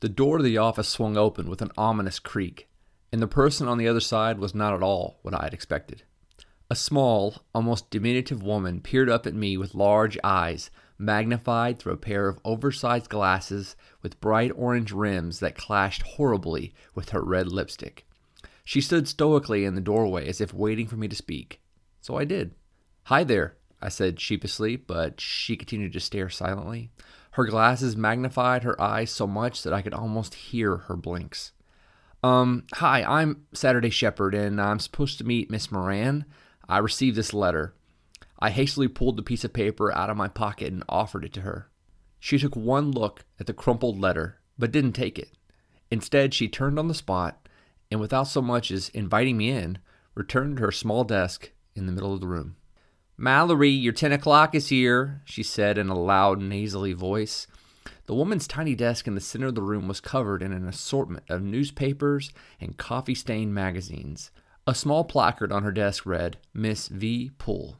The door to the office swung open with an ominous creak, and the person on the other side was not at all what I had expected. A small, almost diminutive woman peered up at me with large eyes, magnified through a pair of oversized glasses with bright orange rims that clashed horribly with her red lipstick. She stood stoically in the doorway as if waiting for me to speak. So I did. Hi there, I said sheepishly, but she continued to stare silently. Her glasses magnified her eyes so much that I could almost hear her blinks. Um, hi, I'm Saturday Shepherd, and I'm supposed to meet Miss Moran. I received this letter. I hastily pulled the piece of paper out of my pocket and offered it to her. She took one look at the crumpled letter, but didn't take it. Instead, she turned on the spot and, without so much as inviting me in, returned to her small desk in the middle of the room. Mallory, your 10 o'clock is here, she said in a loud, nasally voice. The woman's tiny desk in the center of the room was covered in an assortment of newspapers and coffee stained magazines. A small placard on her desk read, Miss V. Poole.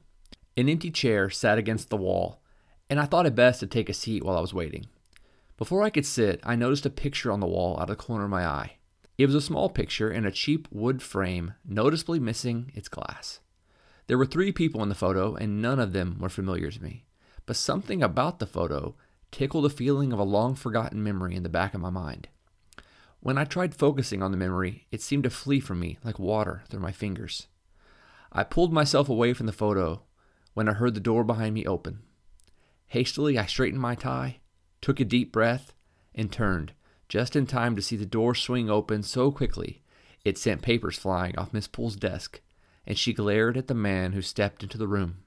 An empty chair sat against the wall, and I thought it best to take a seat while I was waiting. Before I could sit, I noticed a picture on the wall out of the corner of my eye. It was a small picture in a cheap wood frame, noticeably missing its glass. There were three people in the photo, and none of them were familiar to me. But something about the photo tickled a feeling of a long forgotten memory in the back of my mind. When I tried focusing on the memory, it seemed to flee from me like water through my fingers. I pulled myself away from the photo when I heard the door behind me open. Hastily, I straightened my tie, took a deep breath, and turned, just in time to see the door swing open so quickly it sent papers flying off Miss Poole's desk and she glared at the man who stepped into the room.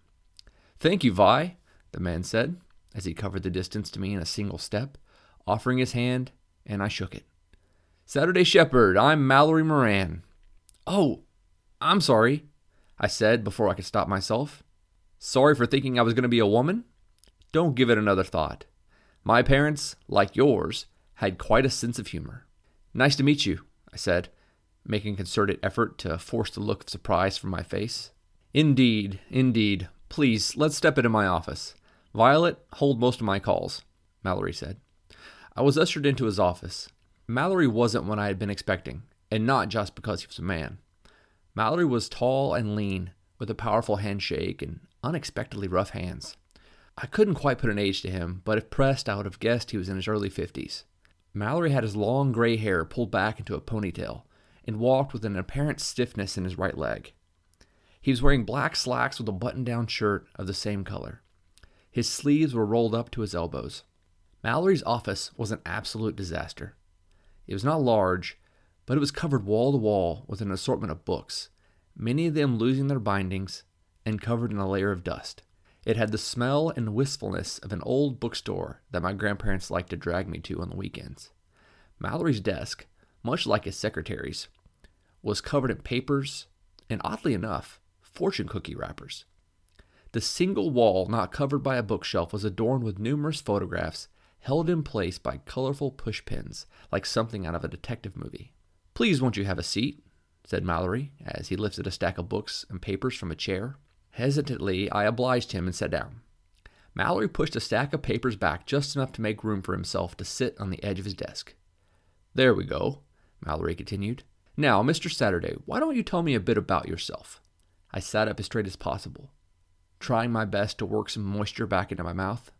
Thank you, Vi, the man said, as he covered the distance to me in a single step, offering his hand, and I shook it. Saturday Shepherd, I'm Mallory Moran. Oh, I'm sorry, I said before I could stop myself. Sorry for thinking I was going to be a woman? Don't give it another thought. My parents, like yours, had quite a sense of humor. Nice to meet you, I said, making concerted effort to force the look of surprise from my face. Indeed, indeed. Please, let's step into my office. Violet, hold most of my calls, Mallory said. I was ushered into his office. Mallory wasn't what I had been expecting, and not just because he was a man. Mallory was tall and lean, with a powerful handshake and unexpectedly rough hands. I couldn't quite put an age to him, but if pressed, I would have guessed he was in his early fifties. Mallory had his long gray hair pulled back into a ponytail, and walked with an apparent stiffness in his right leg. He was wearing black slacks with a button down shirt of the same color. His sleeves were rolled up to his elbows. Mallory's office was an absolute disaster. It was not large, but it was covered wall to wall with an assortment of books, many of them losing their bindings and covered in a layer of dust. It had the smell and wistfulness of an old bookstore that my grandparents liked to drag me to on the weekends. Mallory's desk, much like his secretary's, was covered in papers and, oddly enough, fortune cookie wrappers. The single wall not covered by a bookshelf was adorned with numerous photographs held in place by colorful pushpins, like something out of a detective movie. Please, won't you have a seat? said Mallory as he lifted a stack of books and papers from a chair. Hesitantly, I obliged him and sat down. Mallory pushed a stack of papers back just enough to make room for himself to sit on the edge of his desk. There we go, Mallory continued. Now, Mr. Saturday, why don't you tell me a bit about yourself? I sat up as straight as possible, trying my best to work some moisture back into my mouth.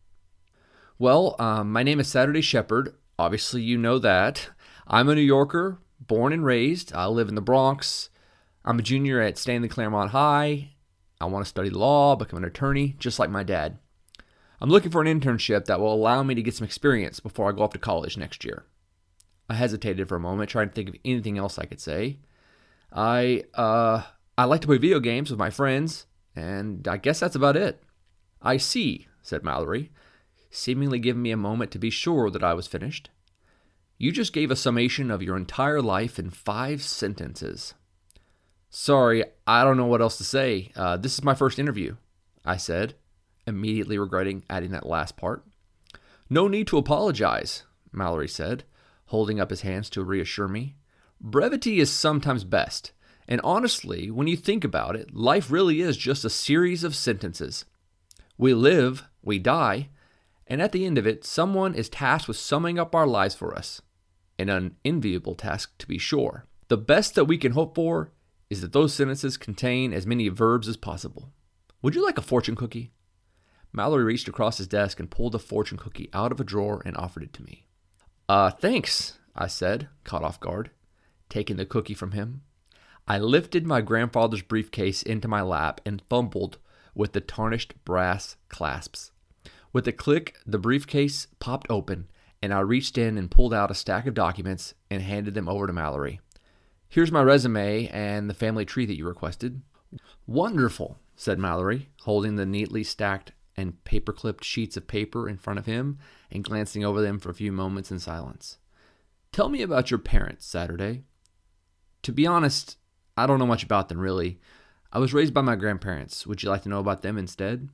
Well, um, my name is Saturday Shepherd. Obviously, you know that. I'm a New Yorker, born and raised. I live in the Bronx. I'm a junior at Stanley Claremont High. I want to study law, become an attorney, just like my dad. I'm looking for an internship that will allow me to get some experience before I go off to college next year. I hesitated for a moment, trying to think of anything else I could say. I uh I like to play video games with my friends, and I guess that's about it. I see, said Mallory, seemingly giving me a moment to be sure that I was finished. You just gave a summation of your entire life in five sentences. Sorry, I don't know what else to say. Uh, this is my first interview, I said, immediately regretting adding that last part. No need to apologize, Mallory said holding up his hands to reassure me. Brevity is sometimes best, and honestly, when you think about it, life really is just a series of sentences. We live, we die, and at the end of it, someone is tasked with summing up our lives for us. An unenviable task, to be sure. The best that we can hope for is that those sentences contain as many verbs as possible. Would you like a fortune cookie? Mallory reached across his desk and pulled a fortune cookie out of a drawer and offered it to me. Uh, thanks, I said, caught off guard, taking the cookie from him. I lifted my grandfather's briefcase into my lap and fumbled with the tarnished brass clasps. With a click, the briefcase popped open, and I reached in and pulled out a stack of documents and handed them over to Mallory. Here's my resume and the family tree that you requested. Wonderful, said Mallory, holding the neatly stacked and paper clipped sheets of paper in front of him and glancing over them for a few moments in silence. Tell me about your parents, Saturday. To be honest, I don't know much about them really. I was raised by my grandparents. Would you like to know about them instead?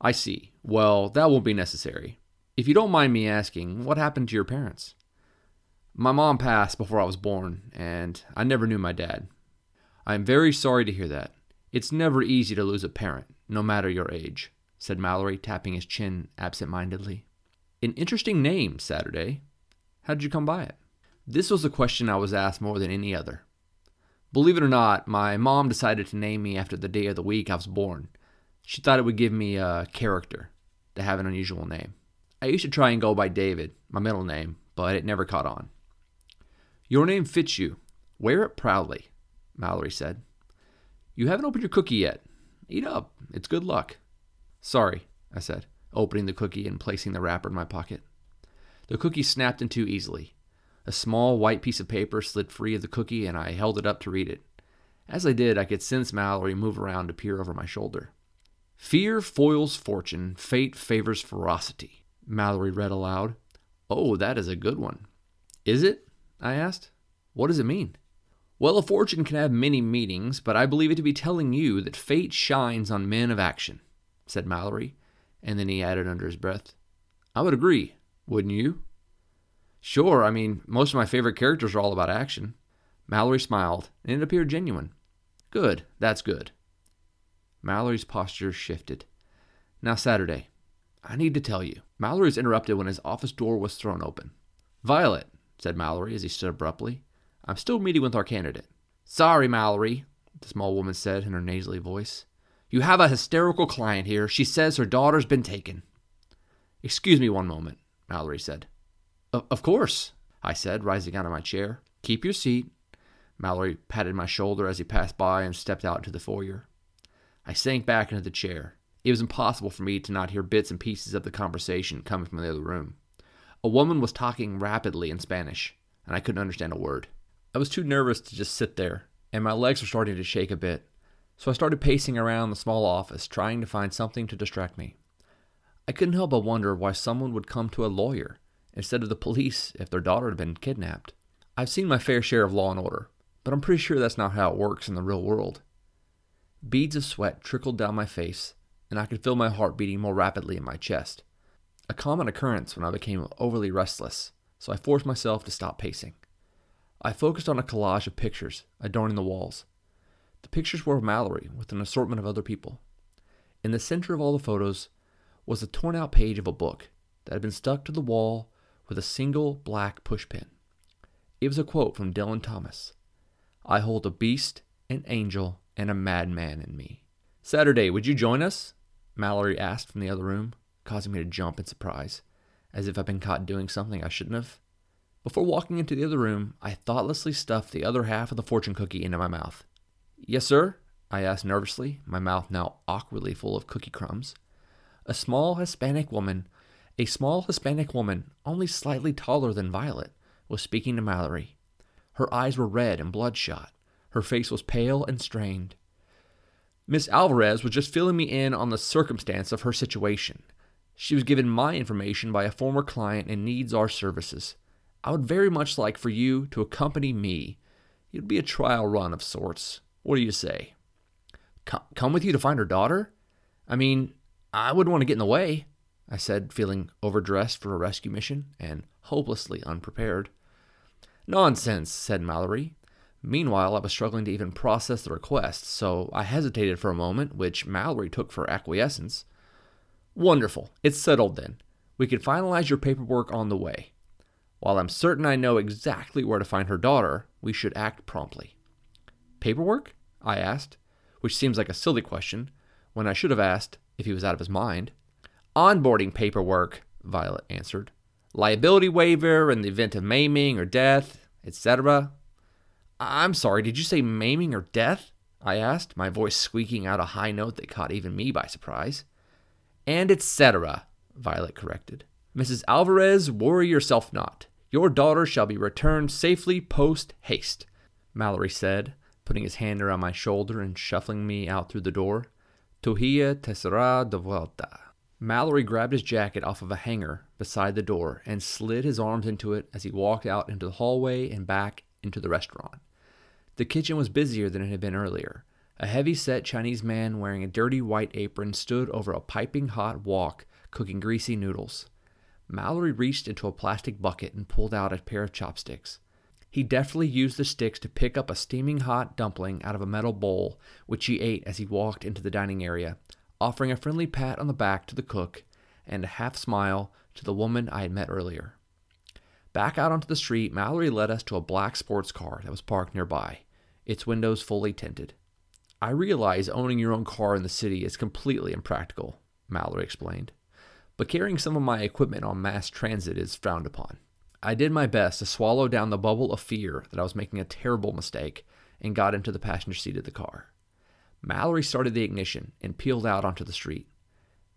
I see. Well, that won't be necessary. If you don't mind me asking, what happened to your parents? My mom passed before I was born, and I never knew my dad. I am very sorry to hear that. It's never easy to lose a parent, no matter your age, said Mallory, tapping his chin absent mindedly. An interesting name, Saturday. How did you come by it? This was a question I was asked more than any other. Believe it or not, my mom decided to name me after the day of the week I was born. She thought it would give me a character to have an unusual name. I used to try and go by David, my middle name, but it never caught on. Your name fits you. Wear it proudly, Mallory said. You haven't opened your cookie yet. Eat up. It's good luck. Sorry, I said, opening the cookie and placing the wrapper in my pocket. The cookie snapped in two easily. A small white piece of paper slid free of the cookie, and I held it up to read it. As I did, I could sense Mallory move around to peer over my shoulder. Fear foils fortune, fate favors ferocity, Mallory read aloud. Oh, that is a good one. Is it? I asked. What does it mean? Well, a fortune can have many meanings, but I believe it to be telling you that fate shines on men of action, said Mallory, and then he added under his breath, I would agree, wouldn't you? Sure, I mean, most of my favorite characters are all about action. Mallory smiled, and it appeared genuine. Good, that's good. Mallory's posture shifted. Now, Saturday, I need to tell you. Mallory was interrupted when his office door was thrown open. Violet, said Mallory as he stood abruptly, I'm still meeting with our candidate. Sorry, Mallory, the small woman said in her nasally voice. You have a hysterical client here. She says her daughter's been taken. Excuse me one moment, Mallory said. Of course, I said, rising out of my chair. Keep your seat. Mallory patted my shoulder as he passed by and stepped out into the foyer. I sank back into the chair. It was impossible for me to not hear bits and pieces of the conversation coming from the other room. A woman was talking rapidly in Spanish, and I couldn't understand a word. I was too nervous to just sit there, and my legs were starting to shake a bit, so I started pacing around the small office, trying to find something to distract me. I couldn't help but wonder why someone would come to a lawyer instead of the police if their daughter had been kidnapped. I've seen my fair share of law and order, but I'm pretty sure that's not how it works in the real world. Beads of sweat trickled down my face, and I could feel my heart beating more rapidly in my chest. A common occurrence when I became overly restless, so I forced myself to stop pacing. I focused on a collage of pictures adorning the walls. The pictures were of Mallory with an assortment of other people. In the center of all the photos was a torn out page of a book that had been stuck to the wall with a single black pushpin. It was a quote from Dylan Thomas I hold a beast, an angel, and a madman in me. Saturday, would you join us? Mallory asked from the other room, causing me to jump in surprise, as if I'd been caught doing something I shouldn't have. Before walking into the other room, I thoughtlessly stuffed the other half of the fortune cookie into my mouth. Yes, sir? I asked nervously, my mouth now awkwardly full of cookie crumbs. A small Hispanic woman a small Hispanic woman, only slightly taller than Violet, was speaking to Mallory. Her eyes were red and bloodshot. Her face was pale and strained. Miss Alvarez was just filling me in on the circumstance of her situation. She was given my information by a former client and needs our services. I would very much like for you to accompany me. It'd be a trial run of sorts. What do you say? come with you to find her daughter? I mean, I wouldn't want to get in the way. I said, feeling overdressed for a rescue mission and hopelessly unprepared. Nonsense, said Mallory. Meanwhile, I was struggling to even process the request, so I hesitated for a moment, which Mallory took for acquiescence. Wonderful. It's settled then. We can finalize your paperwork on the way. While I'm certain I know exactly where to find her daughter, we should act promptly. Paperwork? I asked, which seems like a silly question, when I should have asked if he was out of his mind. Onboarding paperwork, Violet answered. Liability waiver in the event of maiming or death, etc. I'm sorry, did you say maiming or death? I asked, my voice squeaking out a high note that caught even me by surprise. And etc., Violet corrected. Mrs. Alvarez, worry yourself not. Your daughter shall be returned safely post haste, Mallory said, putting his hand around my shoulder and shuffling me out through the door. Tuhia tesera de vuelta. Mallory grabbed his jacket off of a hanger beside the door and slid his arms into it as he walked out into the hallway and back into the restaurant. The kitchen was busier than it had been earlier. A heavy set Chinese man wearing a dirty white apron stood over a piping hot wok cooking greasy noodles. Mallory reached into a plastic bucket and pulled out a pair of chopsticks. He deftly used the sticks to pick up a steaming hot dumpling out of a metal bowl, which he ate as he walked into the dining area, offering a friendly pat on the back to the cook and a half smile to the woman I had met earlier. Back out onto the street, Mallory led us to a black sports car that was parked nearby, its windows fully tinted. I realize owning your own car in the city is completely impractical, Mallory explained, but carrying some of my equipment on mass transit is frowned upon. I did my best to swallow down the bubble of fear that I was making a terrible mistake and got into the passenger seat of the car. Mallory started the ignition and peeled out onto the street.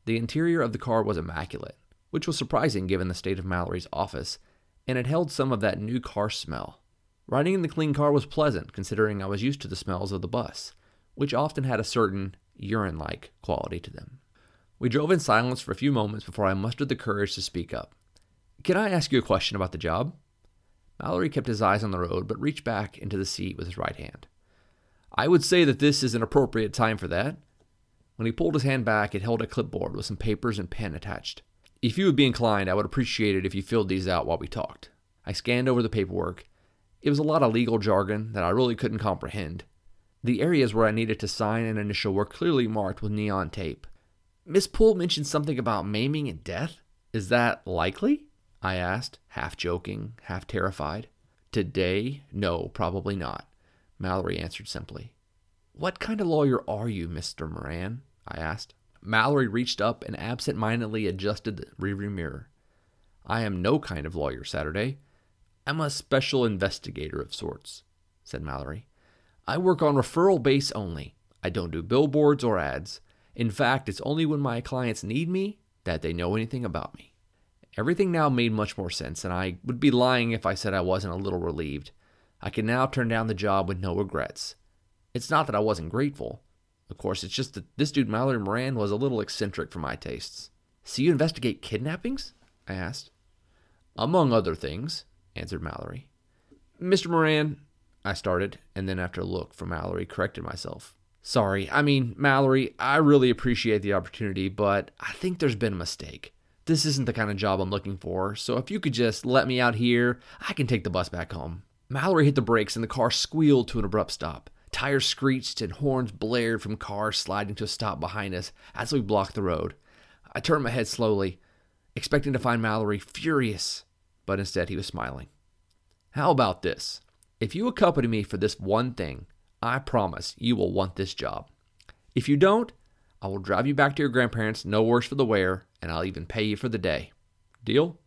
The interior of the car was immaculate, which was surprising given the state of Mallory's office, and it held some of that new car smell. Riding in the clean car was pleasant, considering I was used to the smells of the bus, which often had a certain urine like quality to them. We drove in silence for a few moments before I mustered the courage to speak up. Can I ask you a question about the job? Mallory kept his eyes on the road, but reached back into the seat with his right hand. I would say that this is an appropriate time for that. When he pulled his hand back, it held a clipboard with some papers and pen attached. If you would be inclined, I would appreciate it if you filled these out while we talked. I scanned over the paperwork. It was a lot of legal jargon that I really couldn't comprehend. The areas where I needed to sign an initial were clearly marked with neon tape. Miss Poole mentioned something about maiming and death. Is that likely? I asked, half joking, half terrified. Today? No, probably not, Mallory answered simply. What kind of lawyer are you, Mr. Moran? I asked. Mallory reached up and absent mindedly adjusted the rearview mirror. I am no kind of lawyer, Saturday. I'm a special investigator of sorts, said Mallory. I work on referral base only. I don't do billboards or ads. In fact, it's only when my clients need me that they know anything about me. Everything now made much more sense, and I would be lying if I said I wasn't a little relieved. I could now turn down the job with no regrets. It's not that I wasn't grateful. Of course, it's just that this dude Mallory Moran was a little eccentric for my tastes. So you investigate kidnappings? I asked. Among other things, answered Mallory. Mr. Moran, I started, and then after a look from Mallory, corrected myself. Sorry, I mean, Mallory, I really appreciate the opportunity, but I think there's been a mistake this isn't the kind of job I'm looking for, so if you could just let me out here, I can take the bus back home. Mallory hit the brakes and the car squealed to an abrupt stop. Tires screeched and horns blared from cars sliding to a stop behind us as we blocked the road. I turned my head slowly, expecting to find Mallory furious, but instead he was smiling. How about this? If you accompany me for this one thing, I promise you will want this job. If you don't, I will drive you back to your grandparents, no worse for the wear, and I'll even pay you for the day. Deal?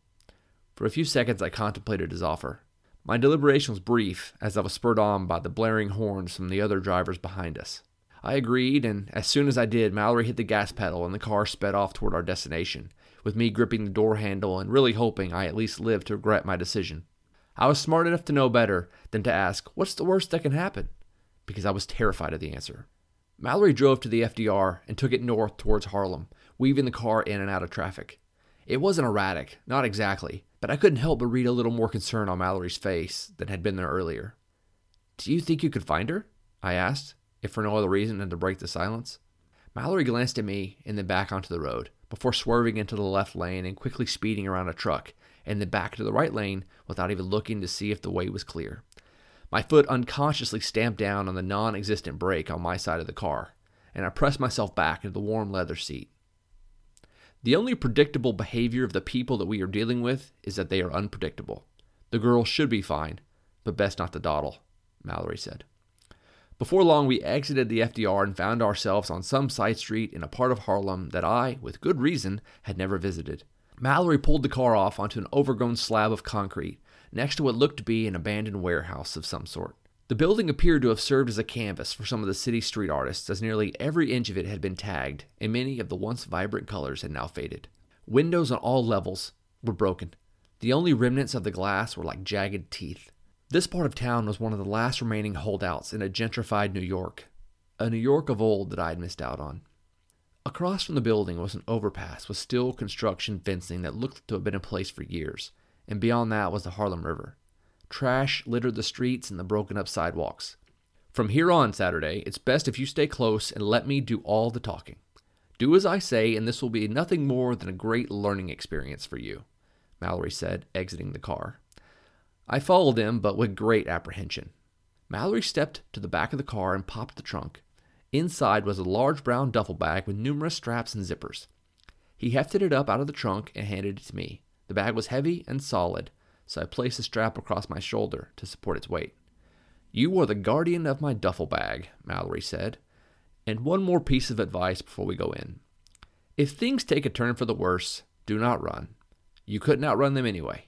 For a few seconds, I contemplated his offer. My deliberation was brief, as I was spurred on by the blaring horns from the other drivers behind us. I agreed, and as soon as I did, Mallory hit the gas pedal and the car sped off toward our destination, with me gripping the door handle and really hoping I at least lived to regret my decision. I was smart enough to know better than to ask, What's the worst that can happen? because I was terrified of the answer. Mallory drove to the FDR and took it north towards Harlem, weaving the car in and out of traffic. It wasn't erratic, not exactly, but I couldn't help but read a little more concern on Mallory's face than had been there earlier. Do you think you could find her? I asked, if for no other reason than to break the silence. Mallory glanced at me and then back onto the road, before swerving into the left lane and quickly speeding around a truck, and then back to the right lane without even looking to see if the way was clear. My foot unconsciously stamped down on the non existent brake on my side of the car, and I pressed myself back into the warm leather seat. The only predictable behavior of the people that we are dealing with is that they are unpredictable. The girl should be fine, but best not to dawdle, Mallory said. Before long, we exited the FDR and found ourselves on some side street in a part of Harlem that I, with good reason, had never visited. Mallory pulled the car off onto an overgrown slab of concrete next to what looked to be an abandoned warehouse of some sort. The building appeared to have served as a canvas for some of the city's street artists, as nearly every inch of it had been tagged, and many of the once vibrant colors had now faded. Windows on all levels were broken. The only remnants of the glass were like jagged teeth. This part of town was one of the last remaining holdouts in a gentrified New York, a New York of old that I had missed out on. Across from the building was an overpass with steel construction fencing that looked to have been in place for years, and beyond that was the Harlem River. Trash littered the streets and the broken up sidewalks. From here on Saturday, it's best if you stay close and let me do all the talking. Do as I say, and this will be nothing more than a great learning experience for you, Mallory said, exiting the car. I followed him, but with great apprehension. Mallory stepped to the back of the car and popped the trunk. Inside was a large brown duffel bag with numerous straps and zippers. He hefted it up out of the trunk and handed it to me. The bag was heavy and solid, so I placed a strap across my shoulder to support its weight. You are the guardian of my duffel bag, Mallory said. And one more piece of advice before we go in. If things take a turn for the worse, do not run. You couldn't outrun them anyway.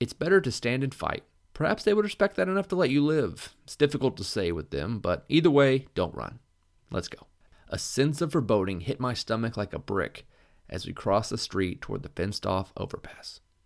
It's better to stand and fight. Perhaps they would respect that enough to let you live. It's difficult to say with them, but either way, don't run. Let's go. A sense of foreboding hit my stomach like a brick as we crossed the street toward the fenced off overpass.